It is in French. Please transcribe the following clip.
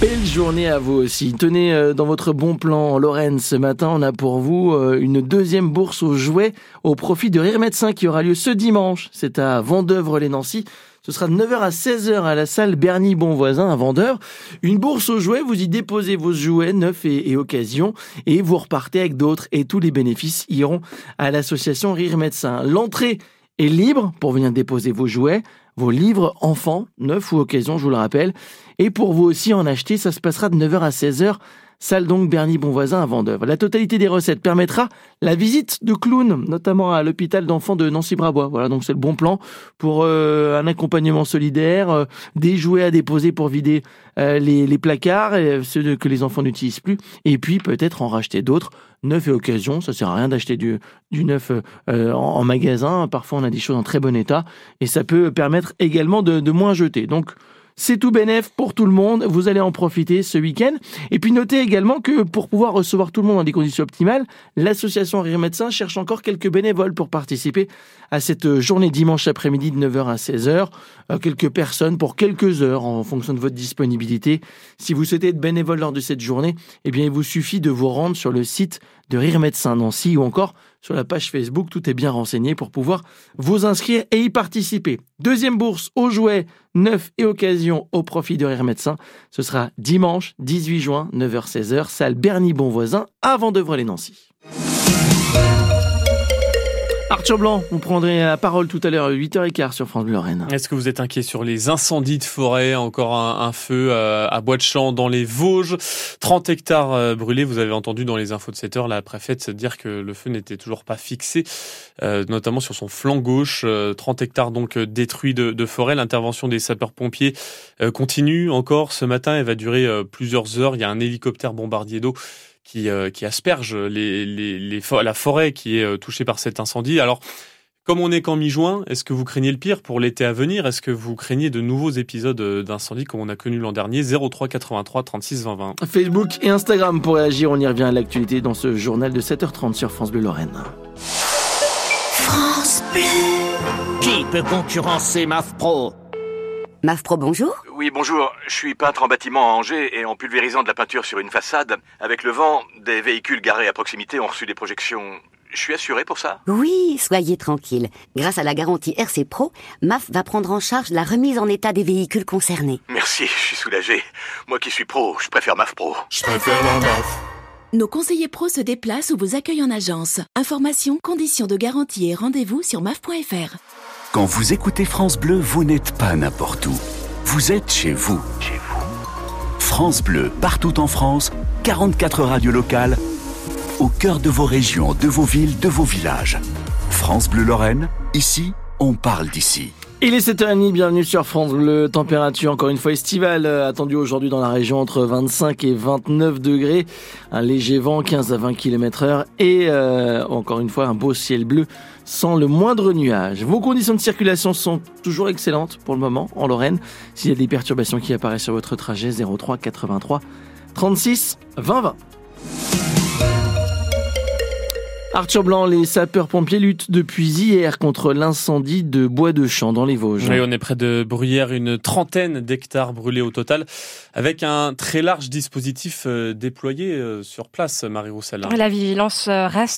Belle journée à vous aussi. Tenez, euh, dans votre bon plan Lorraine ce matin, on a pour vous euh, une deuxième bourse aux jouets au profit de Rire Médecin qui aura lieu ce dimanche. C'est à Vendœuvre-les-Nancy. Ce sera de 9h à 16h à la salle Bernie Bonvoisin à Vendeur. Une bourse aux jouets, vous y déposez vos jouets neufs et, et occasions et vous repartez avec d'autres et tous les bénéfices iront à l'association Rire Médecin. L'entrée est libre pour venir déposer vos jouets, vos livres enfants, neufs ou occasions, je vous le rappelle. Et pour vous aussi en acheter, ça se passera de 9h à 16h Salle donc Bernie Bonvoisin à Vendœuvre. La totalité des recettes permettra la visite de clowns, notamment à l'hôpital d'enfants de Nancy-Brabois. Voilà, donc c'est le bon plan pour euh, un accompagnement solidaire, euh, des jouets à déposer pour vider euh, les, les, placards, ceux que les enfants n'utilisent plus, et puis peut-être en racheter d'autres, neuf et occasion. Ça sert à rien d'acheter du, du neuf en, en, magasin. Parfois, on a des choses en très bon état, et ça peut permettre également de, de moins jeter. Donc c'est tout bénéf pour tout le monde. Vous allez en profiter ce week-end. Et puis notez également que pour pouvoir recevoir tout le monde dans des conditions optimales, l'association Rire Médecin cherche encore quelques bénévoles pour participer à cette journée dimanche après-midi de 9h à 16h. Euh, quelques personnes pour quelques heures en fonction de votre disponibilité. Si vous souhaitez être bénévole lors de cette journée, eh bien, il vous suffit de vous rendre sur le site de Rire Médecin Nancy ou encore sur la page Facebook. Tout est bien renseigné pour pouvoir vous inscrire et y participer. Deuxième bourse aux jouets neufs et occasions au profit de Rire Médecin. Ce sera dimanche 18 juin, 9h-16h, salle Bernie Bonvoisin, avant les Nancy. Arthur Blanc, vous prendrez la parole tout à l'heure à 8h15 sur France Bleu Lorraine. Est-ce que vous êtes inquiet sur les incendies de forêt? Encore un, feu euh, à Bois de Champ dans les Vosges. 30 hectares euh, brûlés. Vous avez entendu dans les infos de cette heure la préfète dire que le feu n'était toujours pas fixé, euh, notamment sur son flanc gauche. 30 hectares donc détruits de, de forêt. L'intervention des sapeurs-pompiers continue encore ce matin. Elle va durer plusieurs heures. Il y a un hélicoptère bombardier d'eau qui, euh, qui asperge les, les, les, la forêt qui est euh, touchée par cet incendie. Alors, comme on est qu'en mi-juin, est-ce que vous craignez le pire pour l'été à venir? Est-ce que vous craignez de nouveaux épisodes euh, d'incendie comme on a connu l'an dernier? 03 83 36 20 20 Facebook et Instagram pour réagir. On y revient à l'actualité dans ce journal de 7h30 sur France Bleu Lorraine. France Bleu. Qui peut concurrencer MAF Pro MAF bonjour Oui, bonjour. Je suis peintre en bâtiment à Angers et en pulvérisant de la peinture sur une façade, avec le vent, des véhicules garés à proximité ont reçu des projections. Je suis assuré pour ça Oui, soyez tranquille. Grâce à la garantie RC Pro, MAF va prendre en charge la remise en état des véhicules concernés. Merci, je suis soulagé. Moi qui suis pro, je préfère MAF Pro. Je préfère MAF. Nos conseillers pros se déplacent ou vous accueillent en agence. Informations, conditions de garantie et rendez-vous sur maf.fr. Quand vous écoutez France Bleu, vous n'êtes pas n'importe où. Vous êtes chez vous. France Bleu, partout en France, 44 radios locales, au cœur de vos régions, de vos villes, de vos villages. France Bleu Lorraine, ici, on parle d'ici. Il est 7h30, bienvenue sur France Bleu. Température encore une fois estivale euh, attendue aujourd'hui dans la région entre 25 et 29 degrés. Un léger vent 15 à 20 km heure et euh, encore une fois un beau ciel bleu sans le moindre nuage. Vos conditions de circulation sont toujours excellentes pour le moment en Lorraine. S'il y a des perturbations qui apparaissent sur votre trajet 03 83 36 20 20. Arthur Blanc, les sapeurs-pompiers luttent depuis hier contre l'incendie de bois de champ dans les Vosges. Oui, on est près de Bruyères, une trentaine d'hectares brûlés au total, avec un très large dispositif euh, déployé euh, sur place, Marie Roussel. La vigilance euh, reste